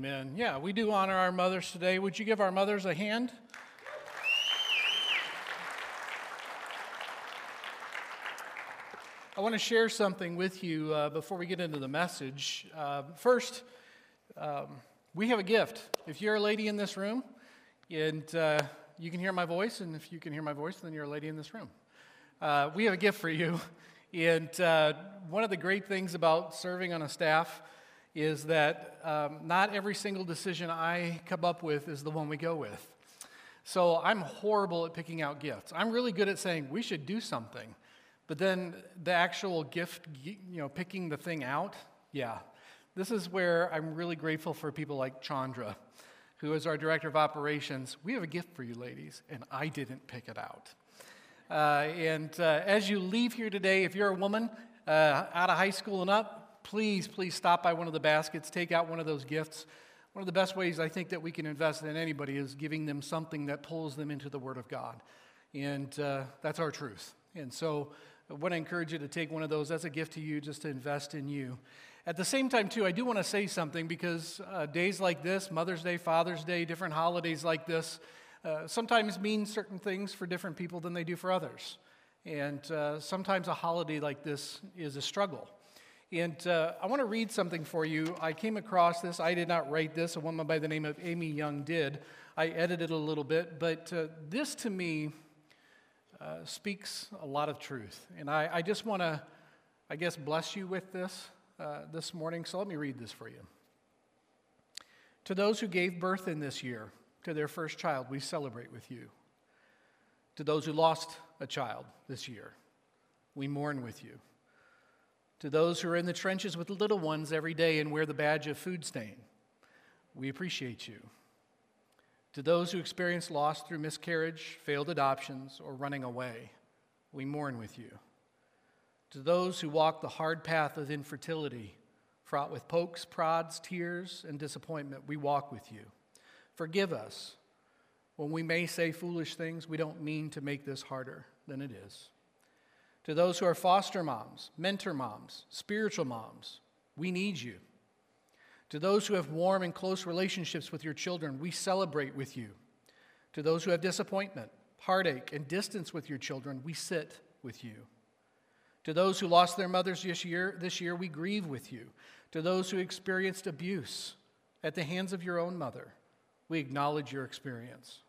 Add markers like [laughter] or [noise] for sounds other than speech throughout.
Amen. Yeah, we do honor our mothers today. Would you give our mothers a hand? I want to share something with you uh, before we get into the message. Uh, first, um, we have a gift. If you're a lady in this room and uh, you can hear my voice, and if you can hear my voice, then you're a lady in this room. Uh, we have a gift for you. And uh, one of the great things about serving on a staff is that um, not every single decision I come up with is the one we go with. So I'm horrible at picking out gifts. I'm really good at saying we should do something, but then the actual gift, you know, picking the thing out, yeah. This is where I'm really grateful for people like Chandra, who is our director of operations. We have a gift for you, ladies, and I didn't pick it out. Uh, and uh, as you leave here today, if you're a woman uh, out of high school and up, please, please stop by one of the baskets, take out one of those gifts. One of the best ways I think that we can invest in anybody is giving them something that pulls them into the Word of God. And uh, that's our truth. And so I want to encourage you to take one of those. That's a gift to you just to invest in you. At the same time, too, I do want to say something because uh, days like this, Mother's Day, Father's Day, different holidays like this, uh, sometimes mean certain things for different people than they do for others. And uh, sometimes a holiday like this is a struggle. And uh, I want to read something for you. I came across this. I did not write this. A woman by the name of Amy Young did. I edited a little bit, but uh, this to me uh, speaks a lot of truth. And I, I just want to, I guess, bless you with this uh, this morning. So let me read this for you. To those who gave birth in this year to their first child, we celebrate with you. To those who lost a child this year, we mourn with you. To those who are in the trenches with little ones every day and wear the badge of food stain, we appreciate you. To those who experience loss through miscarriage, failed adoptions, or running away, we mourn with you. To those who walk the hard path of infertility, fraught with pokes, prods, tears, and disappointment, we walk with you. Forgive us. When we may say foolish things, we don't mean to make this harder than it is. To those who are foster moms, mentor moms, spiritual moms, we need you. To those who have warm and close relationships with your children, we celebrate with you. To those who have disappointment, heartache, and distance with your children, we sit with you. To those who lost their mothers this year, this year, we grieve with you. To those who experienced abuse at the hands of your own mother, we acknowledge your experience.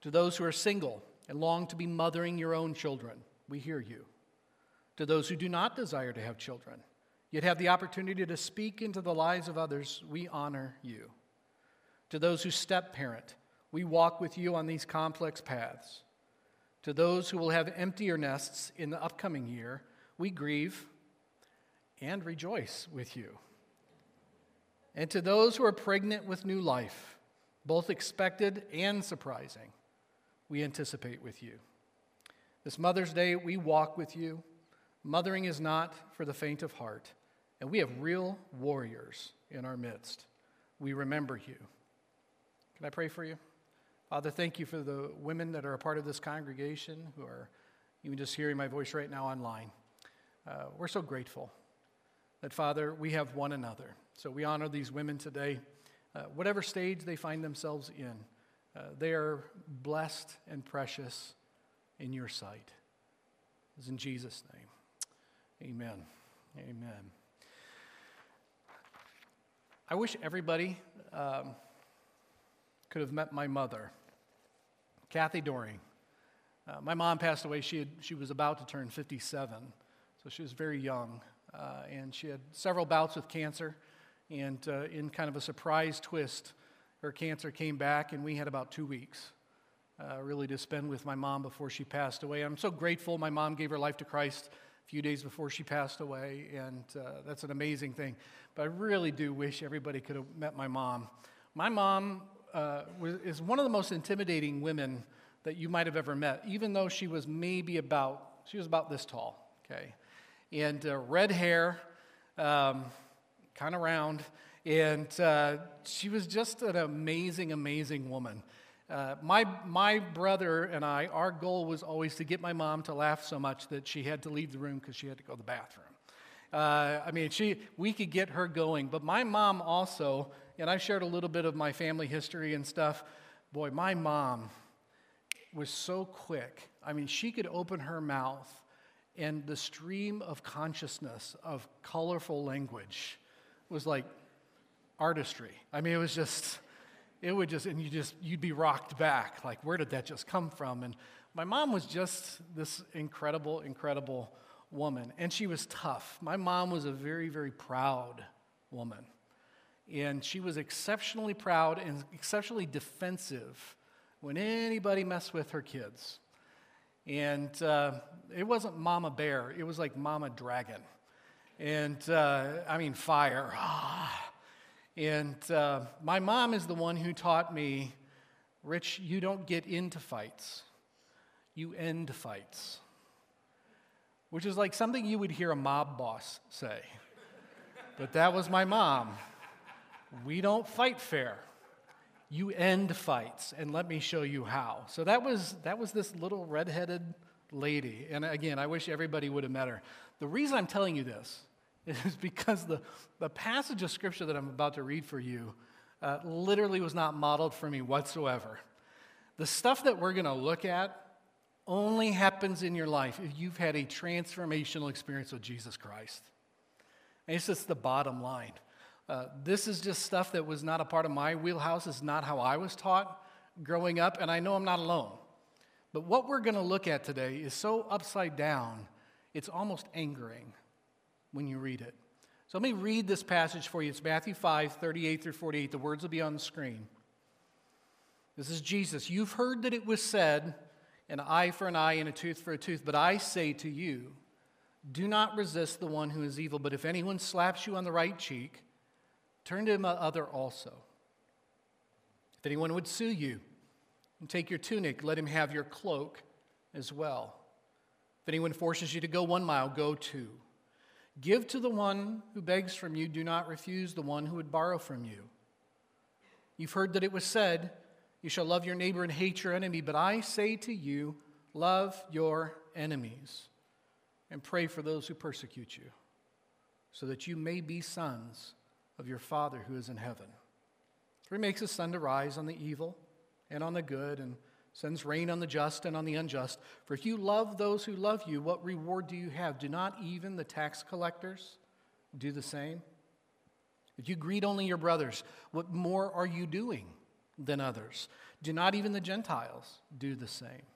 To those who are single and long to be mothering your own children, we hear you. To those who do not desire to have children, yet have the opportunity to speak into the lives of others, we honor you. To those who step parent, we walk with you on these complex paths. To those who will have emptier nests in the upcoming year, we grieve and rejoice with you. And to those who are pregnant with new life, both expected and surprising, we anticipate with you. This Mother's Day, we walk with you. Mothering is not for the faint of heart, and we have real warriors in our midst. We remember you. Can I pray for you? Father, thank you for the women that are a part of this congregation who are even just hearing my voice right now online. Uh, we're so grateful that, Father, we have one another. So we honor these women today, uh, whatever stage they find themselves in. Uh, they are blessed and precious in your sight. It's in Jesus' name. Amen. Amen. I wish everybody um, could have met my mother, Kathy Doring. Uh, my mom passed away. She, had, she was about to turn 57, so she was very young. Uh, and she had several bouts with cancer. And uh, in kind of a surprise twist, her cancer came back, and we had about two weeks uh, really to spend with my mom before she passed away. I'm so grateful my mom gave her life to Christ a few days before she passed away, and uh, that's an amazing thing. But I really do wish everybody could have met my mom. My mom uh, is one of the most intimidating women that you might have ever met, even though she was maybe about, she was about this tall, okay? And uh, red hair, um, kind of round, and uh, she was just an amazing, amazing woman. Uh, my, my brother and I, our goal was always to get my mom to laugh so much that she had to leave the room because she had to go to the bathroom. Uh, I mean, she, we could get her going, but my mom also and I've shared a little bit of my family history and stuff. Boy, my mom was so quick. I mean, she could open her mouth, and the stream of consciousness of colorful language was like artistry. I mean, it was just, it would just, and you just, you'd be rocked back. Like, where did that just come from? And my mom was just this incredible, incredible woman, and she was tough. My mom was a very, very proud woman. And she was exceptionally proud and exceptionally defensive when anybody messed with her kids. And uh, it wasn't Mama Bear, it was like Mama Dragon. And uh, I mean, fire. And uh, my mom is the one who taught me Rich, you don't get into fights, you end fights. Which is like something you would hear a mob boss say. but that was my mom. We don't fight fair. You end fights, and let me show you how. So that was, that was this little redheaded lady. And again, I wish everybody would have met her. The reason I'm telling you this is because the, the passage of scripture that I'm about to read for you uh, literally was not modeled for me whatsoever. The stuff that we're going to look at only happens in your life if you've had a transformational experience with Jesus Christ. And it's just the bottom line. Uh, this is just stuff that was not a part of my wheelhouse, is not how I was taught growing up, and I know I'm not alone. But what we're going to look at today is so upside down, it's almost angering when you read it. So let me read this passage for you. It's Matthew 5, 38 through 48. The words will be on the screen. This is Jesus. You've heard that it was said, an eye for an eye and a tooth for a tooth. But I say to you, do not resist the one who is evil. But if anyone slaps you on the right cheek, turn to him the other also. If anyone would sue you and take your tunic, let him have your cloak as well. If anyone forces you to go one mile, go two. Give to the one who begs from you, do not refuse the one who would borrow from you. You've heard that it was said, You shall love your neighbor and hate your enemy, but I say to you, love your enemies and pray for those who persecute you, so that you may be sons of your Father who is in heaven. For he makes his sun to rise on the evil and on the good, and sends rain on the just and on the unjust. For if you love those who love you, what reward do you have? Do not even the tax collectors do the same? If you greet only your brothers, what more are you doing than others? Do not even the Gentiles do the same?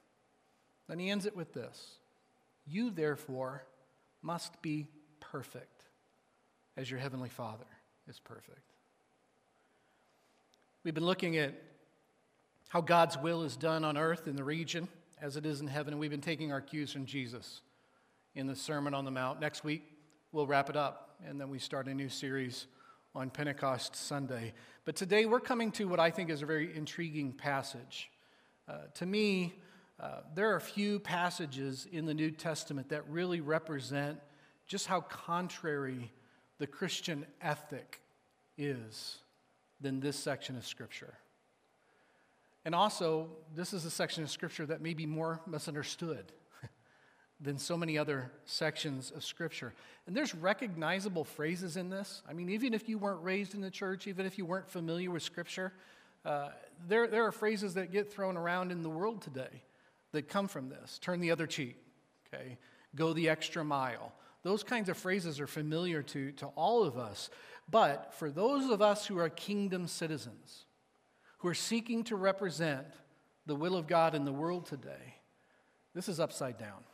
Then he ends it with this You, therefore, must be perfect as your heavenly Father is perfect. We've been looking at how God's will is done on earth in the region as it is in heaven. And we've been taking our cues from Jesus in the Sermon on the Mount. Next week, we'll wrap it up, and then we start a new series on Pentecost Sunday. But today, we're coming to what I think is a very intriguing passage. Uh, to me, uh, there are a few passages in the New Testament that really represent just how contrary the Christian ethic is than this section of Scripture. And also, this is a section of Scripture that may be more misunderstood [laughs] than so many other sections of Scripture. And there's recognizable phrases in this. I mean, even if you weren't raised in the church, even if you weren't familiar with Scripture, uh, there, there are phrases that get thrown around in the world today that come from this. Turn the other cheek, okay? Go the extra mile. Those kinds of phrases are familiar to, to all of us. But for those of us who are kingdom citizens, who are seeking to represent the will of God in the world today, this is upside down.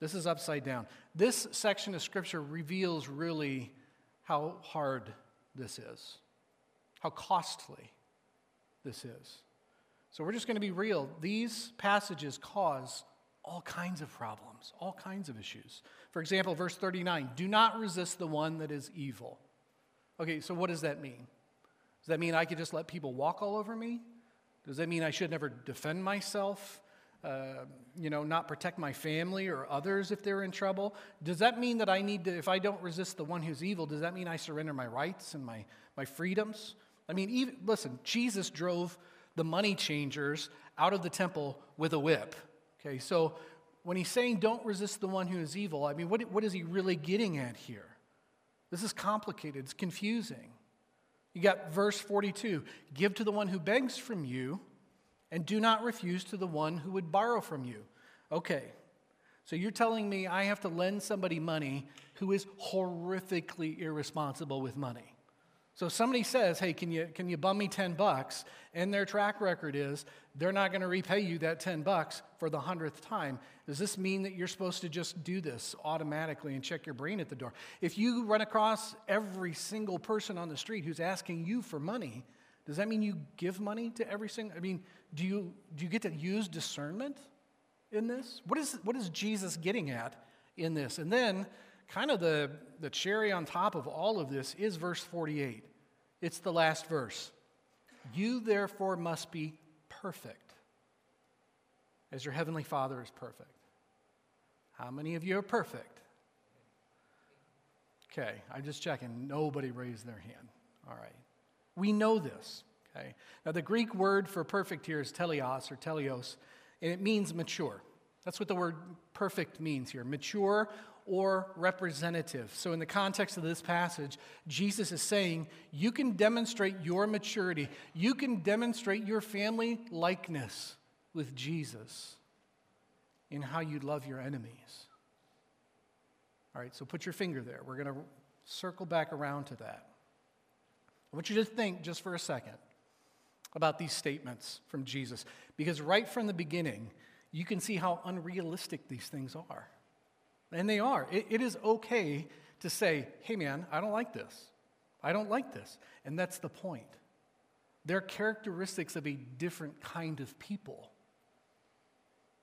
This is upside down. This section of Scripture reveals really how hard this is, how costly this is. So we're just going to be real. These passages cause all kinds of problems, all kinds of issues. For example, verse 39 do not resist the one that is evil. Okay, so what does that mean? Does that mean I could just let people walk all over me? Does that mean I should never defend myself? Uh, you know, not protect my family or others if they're in trouble? Does that mean that I need to, if I don't resist the one who's evil, does that mean I surrender my rights and my, my freedoms? I mean, even, listen, Jesus drove the money changers out of the temple with a whip. Okay, so when he's saying don't resist the one who is evil, I mean, what, what is he really getting at here? This is complicated, it's confusing. You got verse 42 Give to the one who begs from you, and do not refuse to the one who would borrow from you. Okay, so you're telling me I have to lend somebody money who is horrifically irresponsible with money. So somebody says, hey, can you, can you bum me 10 bucks? And their track record is they're not going to repay you that 10 bucks for the hundredth time. Does this mean that you're supposed to just do this automatically and check your brain at the door? If you run across every single person on the street who's asking you for money, does that mean you give money to every single? I mean, do you, do you get to use discernment in this? What is, what is Jesus getting at in this? And then kind of the, the cherry on top of all of this is verse 48. It's the last verse. You therefore must be perfect as your heavenly Father is perfect. How many of you are perfect? Okay, I'm just checking. Nobody raised their hand. All right. We know this. Okay. Now, the Greek word for perfect here is teleos or teleos, and it means mature. That's what the word perfect means here mature or representative. So, in the context of this passage, Jesus is saying you can demonstrate your maturity, you can demonstrate your family likeness with Jesus in how you love your enemies. All right, so put your finger there. We're going to circle back around to that. I want you to think just for a second about these statements from Jesus, because right from the beginning, you can see how unrealistic these things are. And they are. It, it is okay to say, hey, man, I don't like this. I don't like this. And that's the point. They're characteristics of a different kind of people.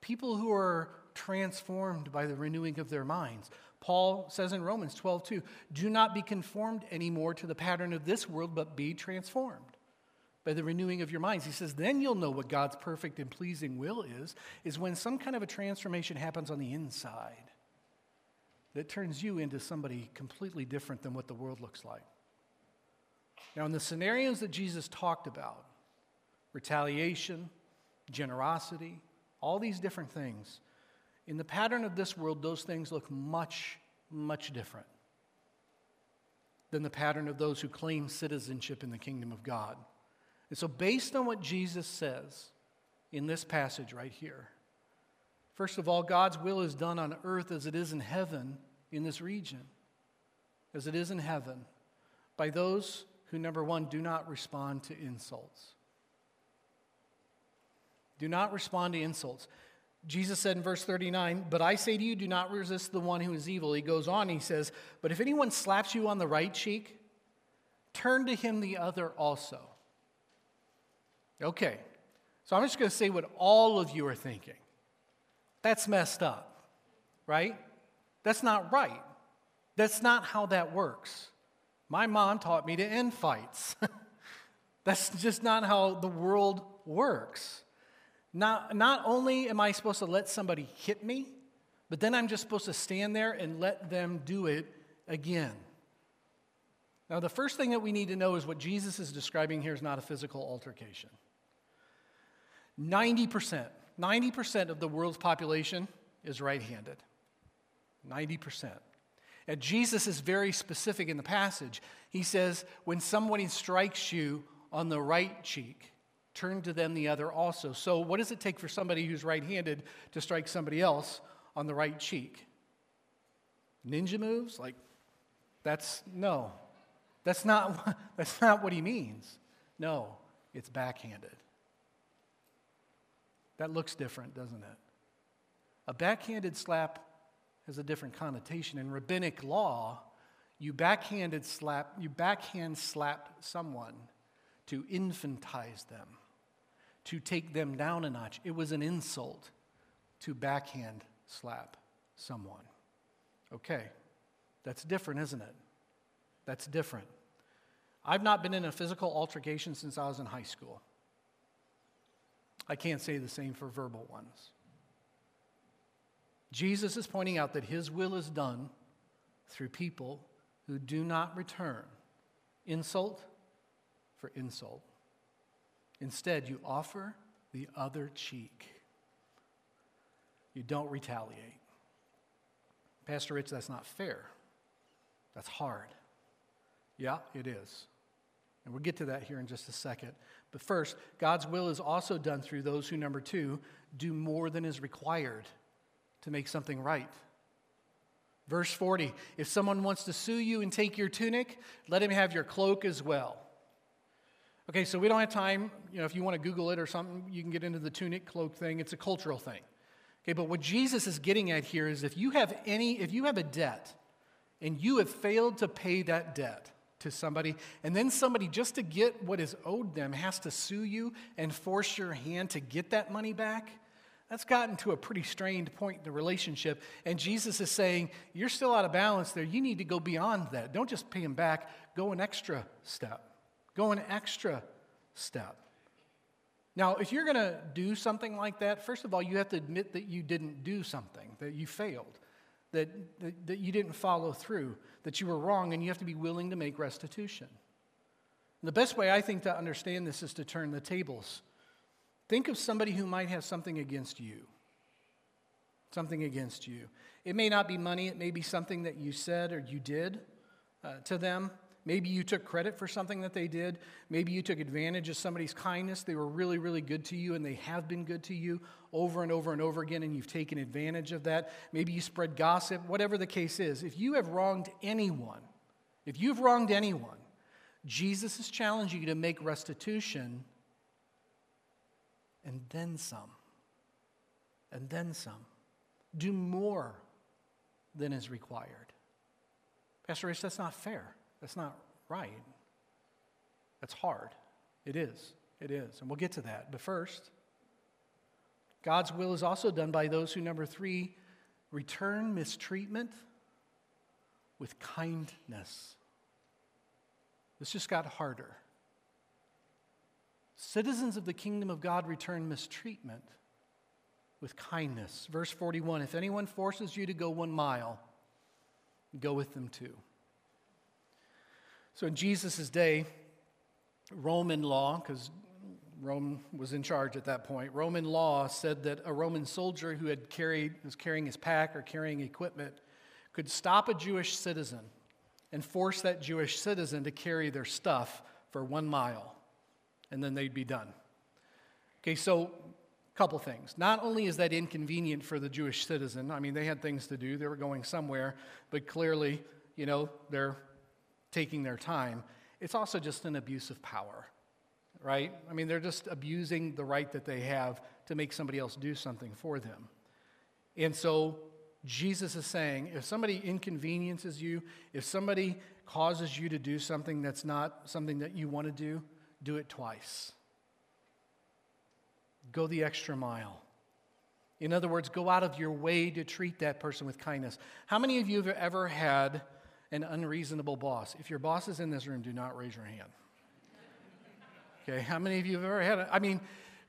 People who are transformed by the renewing of their minds. Paul says in Romans 12, 2, do not be conformed anymore to the pattern of this world, but be transformed by the renewing of your minds. He says, then you'll know what God's perfect and pleasing will is, is when some kind of a transformation happens on the inside that turns you into somebody completely different than what the world looks like. Now, in the scenarios that Jesus talked about retaliation, generosity, all these different things in the pattern of this world, those things look much, much different than the pattern of those who claim citizenship in the kingdom of God. And so, based on what Jesus says in this passage right here, First of all, God's will is done on earth as it is in heaven in this region, as it is in heaven, by those who, number one, do not respond to insults. Do not respond to insults. Jesus said in verse 39, But I say to you, do not resist the one who is evil. He goes on, he says, But if anyone slaps you on the right cheek, turn to him the other also. Okay, so I'm just going to say what all of you are thinking. That's messed up, right? That's not right. That's not how that works. My mom taught me to end fights. [laughs] That's just not how the world works. Not, not only am I supposed to let somebody hit me, but then I'm just supposed to stand there and let them do it again. Now, the first thing that we need to know is what Jesus is describing here is not a physical altercation. 90%, 90% of the world's population is right handed. 90%. And Jesus is very specific in the passage. He says, when somebody strikes you on the right cheek, turn to them the other also. So, what does it take for somebody who's right handed to strike somebody else on the right cheek? Ninja moves? Like, that's no. That's not, [laughs] that's not what he means. No, it's backhanded. That looks different, doesn't it? A backhanded slap has a different connotation. In rabbinic law, you backhanded slap, you backhand slap someone to infantize them, to take them down a notch. It was an insult to backhand slap someone. Okay, that's different, isn't it? That's different. I've not been in a physical altercation since I was in high school. I can't say the same for verbal ones. Jesus is pointing out that his will is done through people who do not return insult for insult. Instead, you offer the other cheek. You don't retaliate. Pastor Rich, that's not fair. That's hard. Yeah, it is. And we'll get to that here in just a second. But first, God's will is also done through those who, number two, do more than is required to make something right. Verse 40 If someone wants to sue you and take your tunic, let him have your cloak as well. Okay, so we don't have time. You know, if you want to Google it or something, you can get into the tunic cloak thing. It's a cultural thing. Okay, but what Jesus is getting at here is if you have any, if you have a debt and you have failed to pay that debt to somebody, and then somebody just to get what is owed them has to sue you and force your hand to get that money back, that's gotten to a pretty strained point in the relationship. And Jesus is saying, You're still out of balance there. You need to go beyond that. Don't just pay him back, go an extra step. Go an extra step. Now, if you're going to do something like that, first of all, you have to admit that you didn't do something, that you failed, that, that, that, you didn't follow through, that you were wrong, and you have to be willing to make restitution. And the best way I think to understand this is to turn the tables. Think of somebody who might have something against you. Something against you. It may not be money, it may be something that you said or you did uh, to them. Maybe you took credit for something that they did. Maybe you took advantage of somebody's kindness. They were really, really good to you, and they have been good to you over and over and over again, and you've taken advantage of that. Maybe you spread gossip, whatever the case is. If you have wronged anyone, if you've wronged anyone, Jesus is challenging you to make restitution and then some. And then some. Do more than is required. Pastor Rich, that's not fair. That's not right. That's hard. It is. It is. And we'll get to that. But first, God's will is also done by those who, number three, return mistreatment with kindness. This just got harder. Citizens of the kingdom of God return mistreatment with kindness. Verse 41 If anyone forces you to go one mile, go with them too. So in Jesus' day, Roman law, because Rome was in charge at that point, Roman law said that a Roman soldier who had carried, was carrying his pack or carrying equipment could stop a Jewish citizen and force that Jewish citizen to carry their stuff for one mile, and then they'd be done. Okay, so a couple things. Not only is that inconvenient for the Jewish citizen, I mean, they had things to do, they were going somewhere, but clearly, you know, they're taking their time, it's also just an abuse of power, right? I mean, they're just abusing the right that they have to make somebody else do something for them. And so Jesus is saying if somebody inconveniences you, if somebody causes you to do something that's not something that you want to do, do it twice. Go the extra mile. In other words, go out of your way to treat that person with kindness. How many of you have ever had an unreasonable boss. If your boss is in this room, do not raise your hand. Okay, how many of you have ever had it? I mean,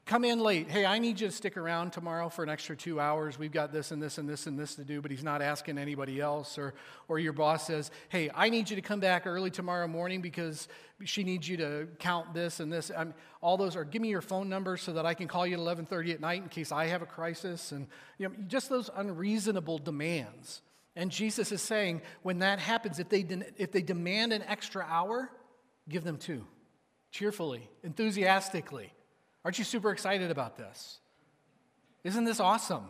come in late. Hey, I need you to stick around tomorrow for an extra two hours. We've got this and this and this and this to do, but he's not asking anybody else. Or, or your boss says, hey, I need you to come back early tomorrow morning because she needs you to count this and this. I mean, all those are, give me your phone number so that I can call you at 1130 at night in case I have a crisis. And, you know, just those unreasonable demands. And Jesus is saying, when that happens, if they, de- if they demand an extra hour, give them two, cheerfully, enthusiastically. Aren't you super excited about this? Isn't this awesome?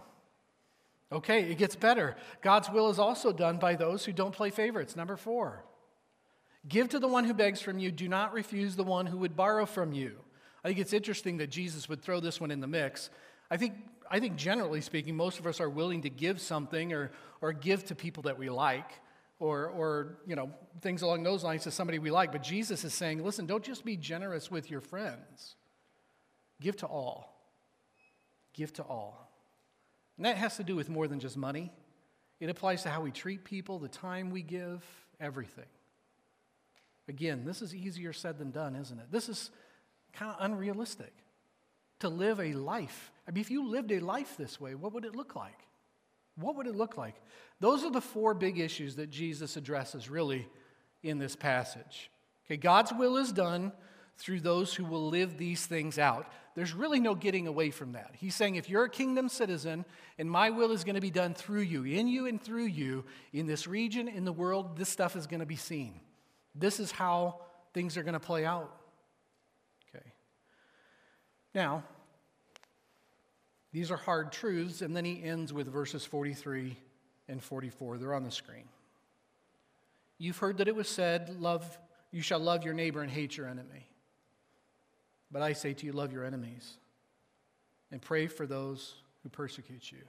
Okay, it gets better. God's will is also done by those who don't play favorites. Number four, give to the one who begs from you, do not refuse the one who would borrow from you. I think it's interesting that Jesus would throw this one in the mix. I think I think generally speaking, most of us are willing to give something or, or give to people that we like or, or, you know, things along those lines to somebody we like. But Jesus is saying, listen, don't just be generous with your friends. Give to all. Give to all. And that has to do with more than just money. It applies to how we treat people, the time we give, everything. Again, this is easier said than done, isn't it? This is kind of unrealistic to live a life. I mean, if you lived a life this way, what would it look like? What would it look like? Those are the four big issues that Jesus addresses really in this passage. Okay, God's will is done through those who will live these things out. There's really no getting away from that. He's saying, if you're a kingdom citizen and my will is going to be done through you, in you and through you, in this region, in the world, this stuff is going to be seen. This is how things are going to play out. Now, these are hard truths, and then he ends with verses 43 and 44. They're on the screen. You've heard that it was said, Love, you shall love your neighbor and hate your enemy. But I say to you, love your enemies and pray for those who persecute you.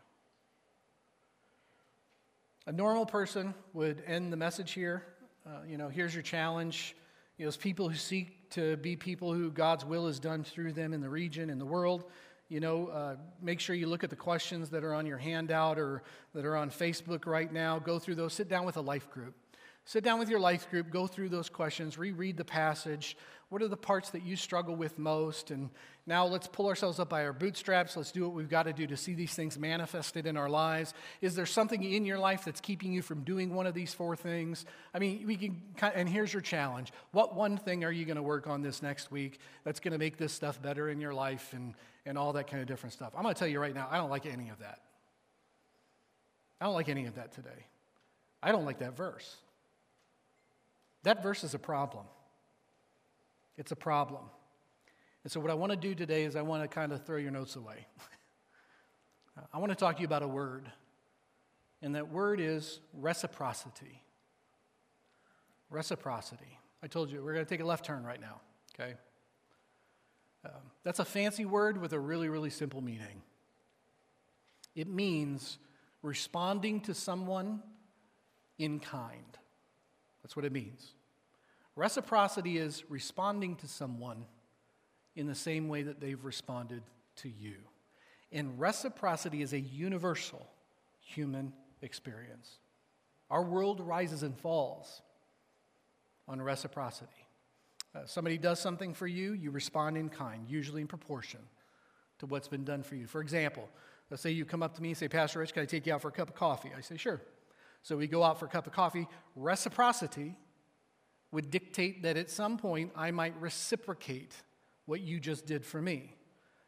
A normal person would end the message here. Uh, you know, here's your challenge. You know, as people who seek to be people who God's will is done through them in the region, in the world, you know, uh, make sure you look at the questions that are on your handout or that are on Facebook right now. Go through those. Sit down with a life group. Sit down with your life group, go through those questions, reread the passage. What are the parts that you struggle with most? And now let's pull ourselves up by our bootstraps. Let's do what we've got to do to see these things manifested in our lives. Is there something in your life that's keeping you from doing one of these four things? I mean, we can, and here's your challenge. What one thing are you going to work on this next week that's going to make this stuff better in your life and, and all that kind of different stuff? I'm going to tell you right now, I don't like any of that. I don't like any of that today. I don't like that verse. That verse is a problem. It's a problem. And so, what I want to do today is I want to kind of throw your notes away. [laughs] I want to talk to you about a word, and that word is reciprocity. Reciprocity. I told you, we're going to take a left turn right now, okay? Um, that's a fancy word with a really, really simple meaning. It means responding to someone in kind. That's what it means. Reciprocity is responding to someone in the same way that they've responded to you. And reciprocity is a universal human experience. Our world rises and falls on reciprocity. Uh, somebody does something for you, you respond in kind, usually in proportion to what's been done for you. For example, let's say you come up to me and say, Pastor Rich, can I take you out for a cup of coffee? I say, sure. So we go out for a cup of coffee. Reciprocity would dictate that at some point I might reciprocate what you just did for me.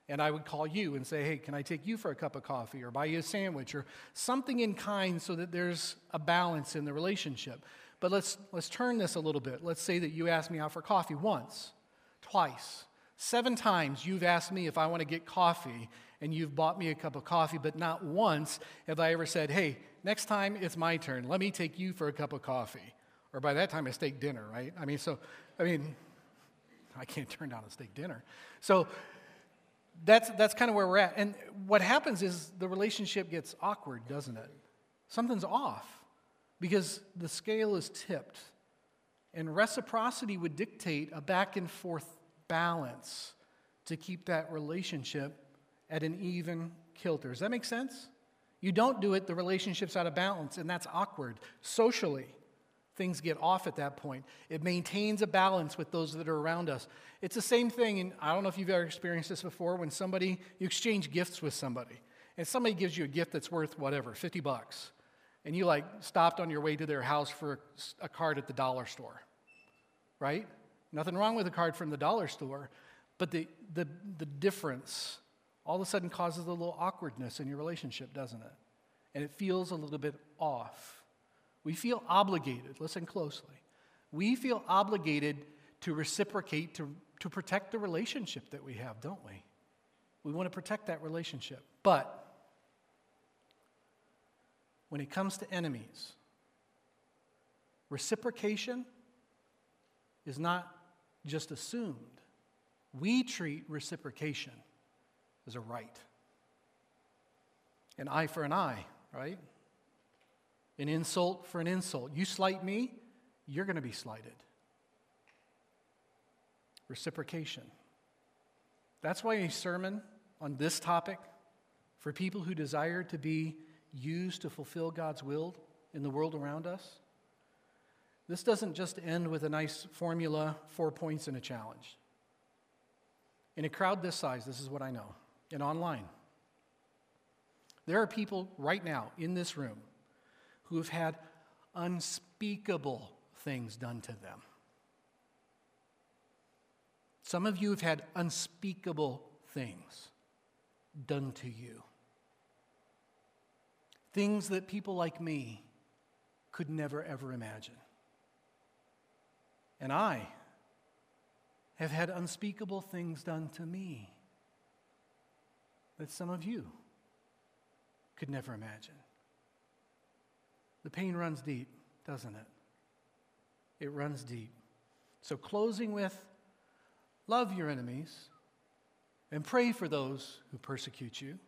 And I would call you and say, hey, can I take you for a cup of coffee or buy you a sandwich or something in kind so that there's a balance in the relationship. But let's, let's turn this a little bit. Let's say that you asked me out for coffee once, twice, seven times you've asked me if I want to get coffee and you've bought me a cup of coffee, but not once have I ever said, hey, next time it's my turn. Let me take you for a cup of coffee. Or by that time, a steak dinner, right? I mean, so, I mean, [laughs] I can't turn down a steak dinner. So that's, that's kind of where we're at. And what happens is the relationship gets awkward, doesn't it? Something's off because the scale is tipped. And reciprocity would dictate a back and forth balance to keep that relationship at an even kilter. Does that make sense? You don't do it, the relationship's out of balance, and that's awkward socially. Things get off at that point. It maintains a balance with those that are around us. It's the same thing, and I don't know if you've ever experienced this before, when somebody, you exchange gifts with somebody, and somebody gives you a gift that's worth whatever, 50 bucks, and you like stopped on your way to their house for a card at the dollar store, right? Nothing wrong with a card from the dollar store, but the, the, the difference all of a sudden causes a little awkwardness in your relationship, doesn't it? And it feels a little bit off. We feel obligated, listen closely. We feel obligated to reciprocate, to, to protect the relationship that we have, don't we? We want to protect that relationship. But when it comes to enemies, reciprocation is not just assumed. We treat reciprocation as a right. An eye for an eye, right? An insult for an insult. You slight me, you're going to be slighted. Reciprocation. That's why a sermon on this topic for people who desire to be used to fulfill God's will in the world around us. This doesn't just end with a nice formula, four points, and a challenge. In a crowd this size, this is what I know, and online. There are people right now in this room who have had unspeakable things done to them. Some of you have had unspeakable things done to you. Things that people like me could never, ever imagine. And I have had unspeakable things done to me that some of you could never imagine. The pain runs deep, doesn't it? It runs deep. So, closing with love your enemies and pray for those who persecute you.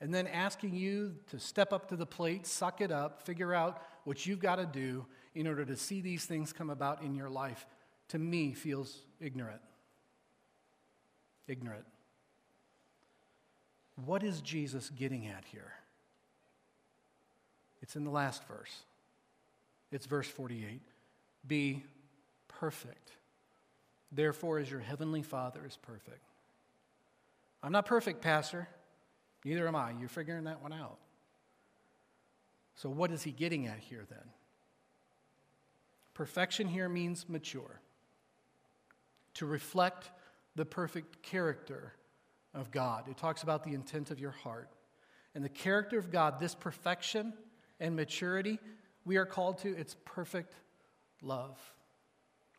And then asking you to step up to the plate, suck it up, figure out what you've got to do in order to see these things come about in your life, to me feels ignorant. Ignorant. What is Jesus getting at here? It's in the last verse. It's verse 48. Be perfect. Therefore, as your heavenly Father is perfect. I'm not perfect, Pastor. Neither am I. You're figuring that one out. So, what is he getting at here then? Perfection here means mature, to reflect the perfect character of God. It talks about the intent of your heart. And the character of God, this perfection and maturity, we are called to its perfect love.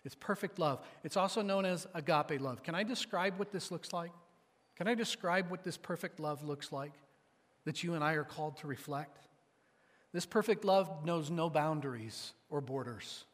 It's perfect love. It's also known as agape love. Can I describe what this looks like? Can I describe what this perfect love looks like that you and I are called to reflect? This perfect love knows no boundaries or borders.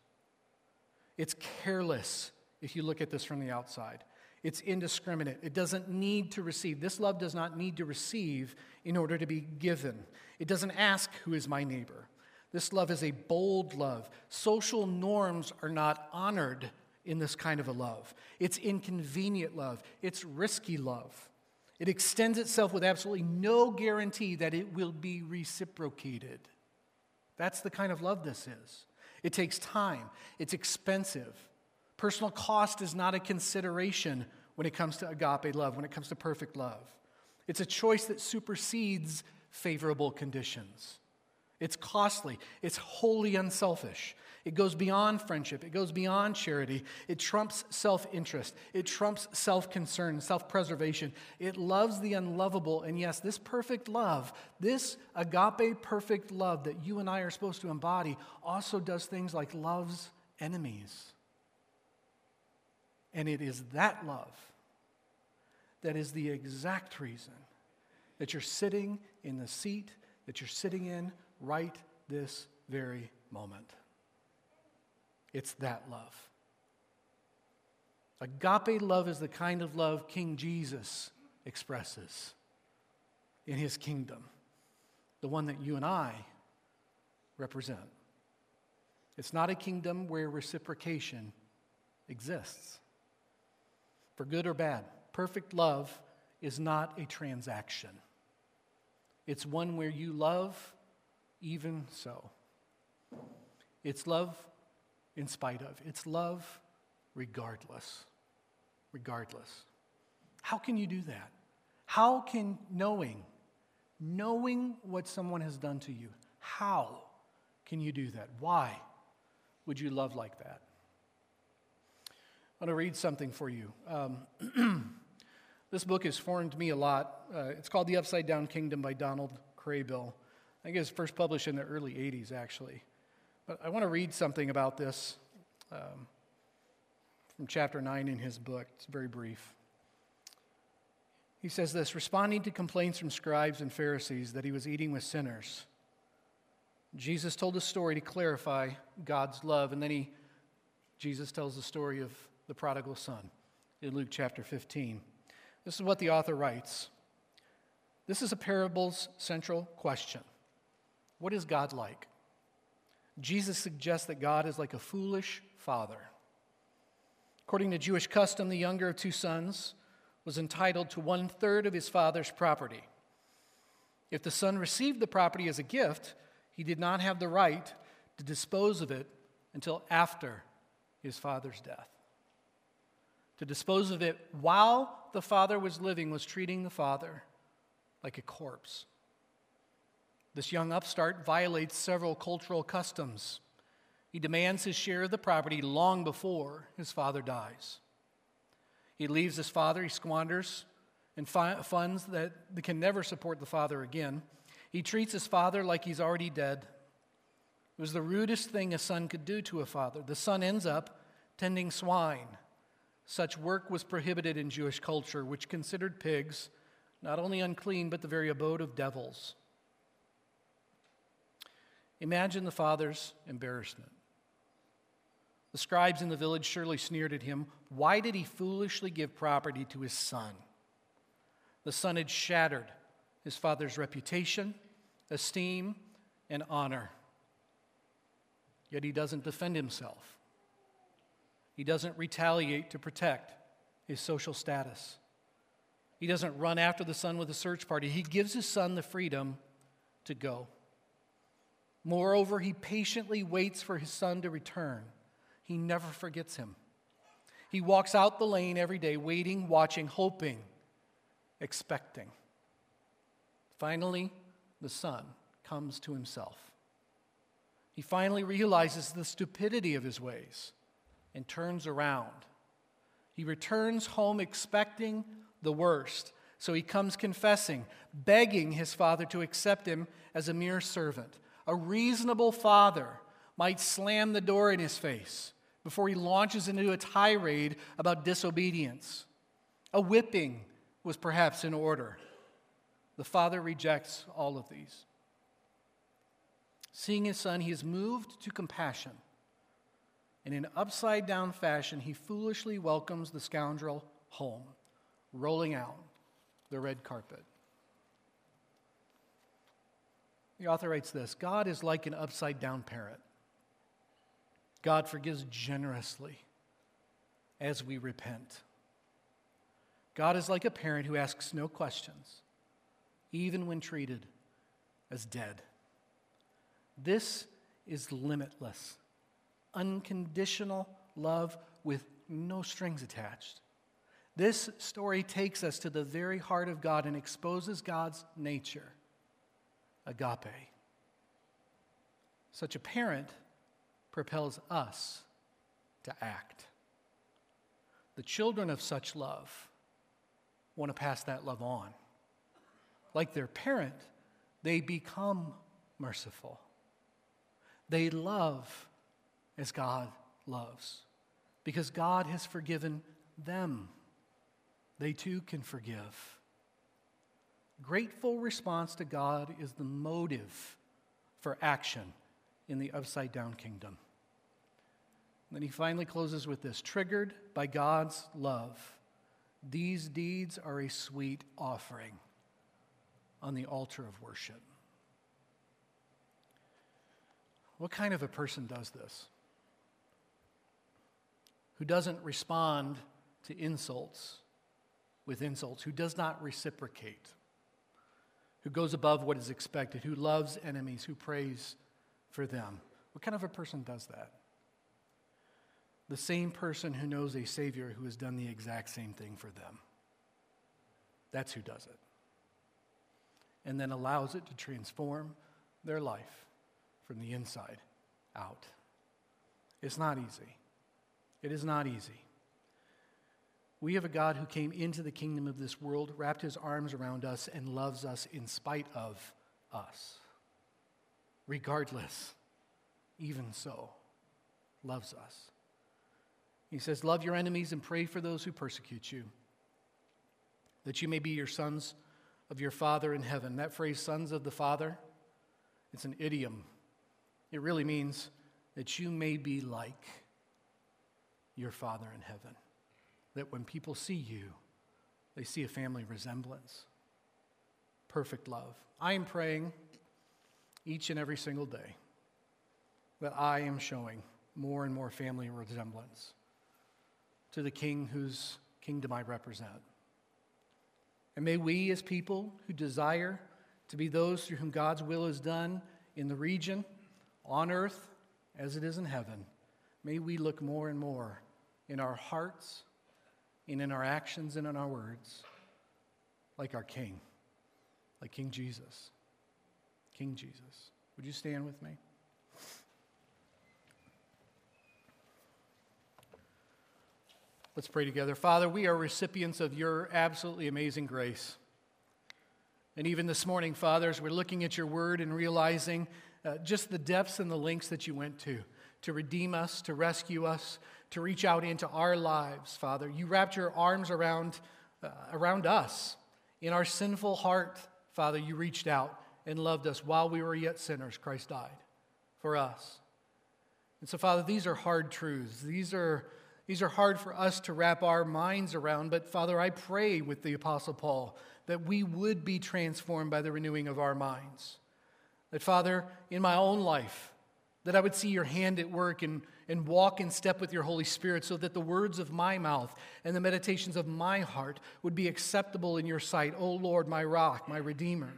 It's careless if you look at this from the outside. It's indiscriminate. It doesn't need to receive. This love does not need to receive in order to be given. It doesn't ask, Who is my neighbor? This love is a bold love. Social norms are not honored in this kind of a love. It's inconvenient love, it's risky love. It extends itself with absolutely no guarantee that it will be reciprocated. That's the kind of love this is. It takes time, it's expensive. Personal cost is not a consideration when it comes to agape love, when it comes to perfect love. It's a choice that supersedes favorable conditions. It's costly, it's wholly unselfish. It goes beyond friendship, it goes beyond charity. It trumps self interest, it trumps self concern, self preservation. It loves the unlovable. And yes, this perfect love, this agape perfect love that you and I are supposed to embody, also does things like loves enemies. And it is that love that is the exact reason that you're sitting in the seat that you're sitting in right this very moment. It's that love. Agape love is the kind of love King Jesus expresses in his kingdom, the one that you and I represent. It's not a kingdom where reciprocation exists, for good or bad. Perfect love is not a transaction, it's one where you love even so. It's love in spite of, it's love regardless. Regardless. How can you do that? How can knowing, knowing what someone has done to you, how can you do that? Why would you love like that? I want to read something for you. Um, [clears throat] this book has formed me a lot. Uh, it's called The Upside Down Kingdom by Donald Kraybill. I think it was first published in the early 80s, actually. But I want to read something about this um, from chapter 9 in his book. It's very brief. He says this responding to complaints from scribes and Pharisees that he was eating with sinners. Jesus told a story to clarify God's love, and then he, Jesus tells the story of the prodigal son in Luke chapter 15. This is what the author writes. This is a parable's central question what is God like? Jesus suggests that God is like a foolish father. According to Jewish custom, the younger of two sons was entitled to one third of his father's property. If the son received the property as a gift, he did not have the right to dispose of it until after his father's death. To dispose of it while the father was living was treating the father like a corpse. This young upstart violates several cultural customs. He demands his share of the property long before his father dies. He leaves his father, he squanders and fi- funds that can never support the father again. He treats his father like he's already dead. It was the rudest thing a son could do to a father. The son ends up tending swine, Such work was prohibited in Jewish culture, which considered pigs not only unclean, but the very abode of devils. Imagine the father's embarrassment. The scribes in the village surely sneered at him. Why did he foolishly give property to his son? The son had shattered his father's reputation, esteem, and honor. Yet he doesn't defend himself. He doesn't retaliate to protect his social status. He doesn't run after the son with a search party. He gives his son the freedom to go. Moreover, he patiently waits for his son to return. He never forgets him. He walks out the lane every day, waiting, watching, hoping, expecting. Finally, the son comes to himself. He finally realizes the stupidity of his ways and turns around. He returns home expecting the worst. So he comes confessing, begging his father to accept him as a mere servant. A reasonable father might slam the door in his face before he launches into a tirade about disobedience. A whipping was perhaps in order. The father rejects all of these. Seeing his son, he is moved to compassion. And in upside down fashion, he foolishly welcomes the scoundrel home, rolling out the red carpet. The author writes this God is like an upside down parent. God forgives generously as we repent. God is like a parent who asks no questions, even when treated as dead. This is limitless, unconditional love with no strings attached. This story takes us to the very heart of God and exposes God's nature agape. Such a parent propels us to act. The children of such love want to pass that love on. Like their parent, they become merciful. They love as God loves because God has forgiven them. They too can forgive. Grateful response to God is the motive for action in the upside down kingdom. And then he finally closes with this triggered by God's love, these deeds are a sweet offering on the altar of worship. What kind of a person does this? Who doesn't respond to insults with insults, who does not reciprocate, who goes above what is expected, who loves enemies, who prays for them. What kind of a person does that? The same person who knows a Savior who has done the exact same thing for them. That's who does it. And then allows it to transform their life from the inside out. It's not easy. It is not easy. We have a God who came into the kingdom of this world, wrapped his arms around us, and loves us in spite of us. Regardless, even so, loves us. He says, Love your enemies and pray for those who persecute you, that you may be your sons of your Father in heaven. That phrase, sons of the Father, it's an idiom. It really means that you may be like your Father in heaven that when people see you, they see a family resemblance. Perfect love. I am praying each and every single day that I am showing more and more family resemblance to the King whose kingdom I represent. And may we, as people who desire to be those through whom God's will is done in the region, on earth, as it is in heaven, may we look more and more in our hearts and in our actions and in our words like our King, like King Jesus. King Jesus. Would you stand with me? Let's pray together. Father, we are recipients of your absolutely amazing grace. And even this morning, Father, as we're looking at your word and realizing uh, just the depths and the lengths that you went to to redeem us, to rescue us, to reach out into our lives, Father. You wrapped your arms around, uh, around us. In our sinful heart, Father, you reached out and loved us while we were yet sinners. Christ died for us. And so, Father, these are hard truths. These are, these are hard for us to wrap our minds around. But, Father, I pray with the Apostle Paul that we would be transformed by the renewing of our minds. That, Father, in my own life, that I would see your hand at work and, and walk in step with your Holy Spirit so that the words of my mouth and the meditations of my heart would be acceptable in your sight, O Lord, my rock, my redeemer.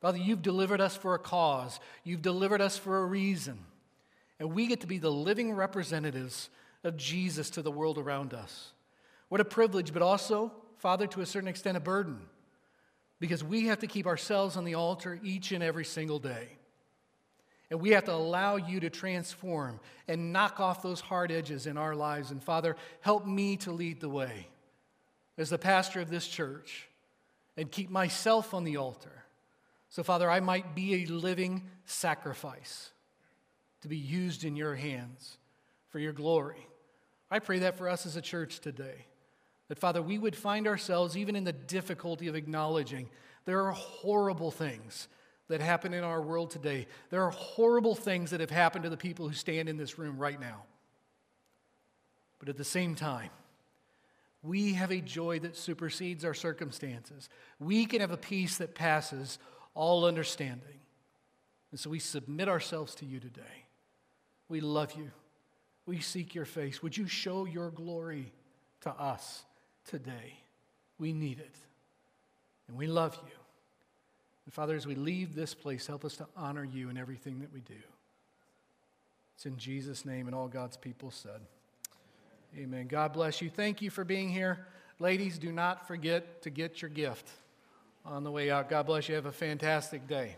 Father, you've delivered us for a cause, you've delivered us for a reason. And we get to be the living representatives of Jesus to the world around us. What a privilege, but also, Father, to a certain extent, a burden, because we have to keep ourselves on the altar each and every single day. And we have to allow you to transform and knock off those hard edges in our lives. And Father, help me to lead the way as the pastor of this church and keep myself on the altar. So, Father, I might be a living sacrifice to be used in your hands for your glory. I pray that for us as a church today. That, Father, we would find ourselves, even in the difficulty of acknowledging there are horrible things that happen in our world today. There are horrible things that have happened to the people who stand in this room right now. But at the same time, we have a joy that supersedes our circumstances. We can have a peace that passes all understanding. And so we submit ourselves to you today. We love you. We seek your face. Would you show your glory to us today? We need it. And we love you. And Father, as we leave this place, help us to honor you in everything that we do. It's in Jesus' name, and all God's people said. Amen. God bless you. Thank you for being here. Ladies, do not forget to get your gift on the way out. God bless you. Have a fantastic day.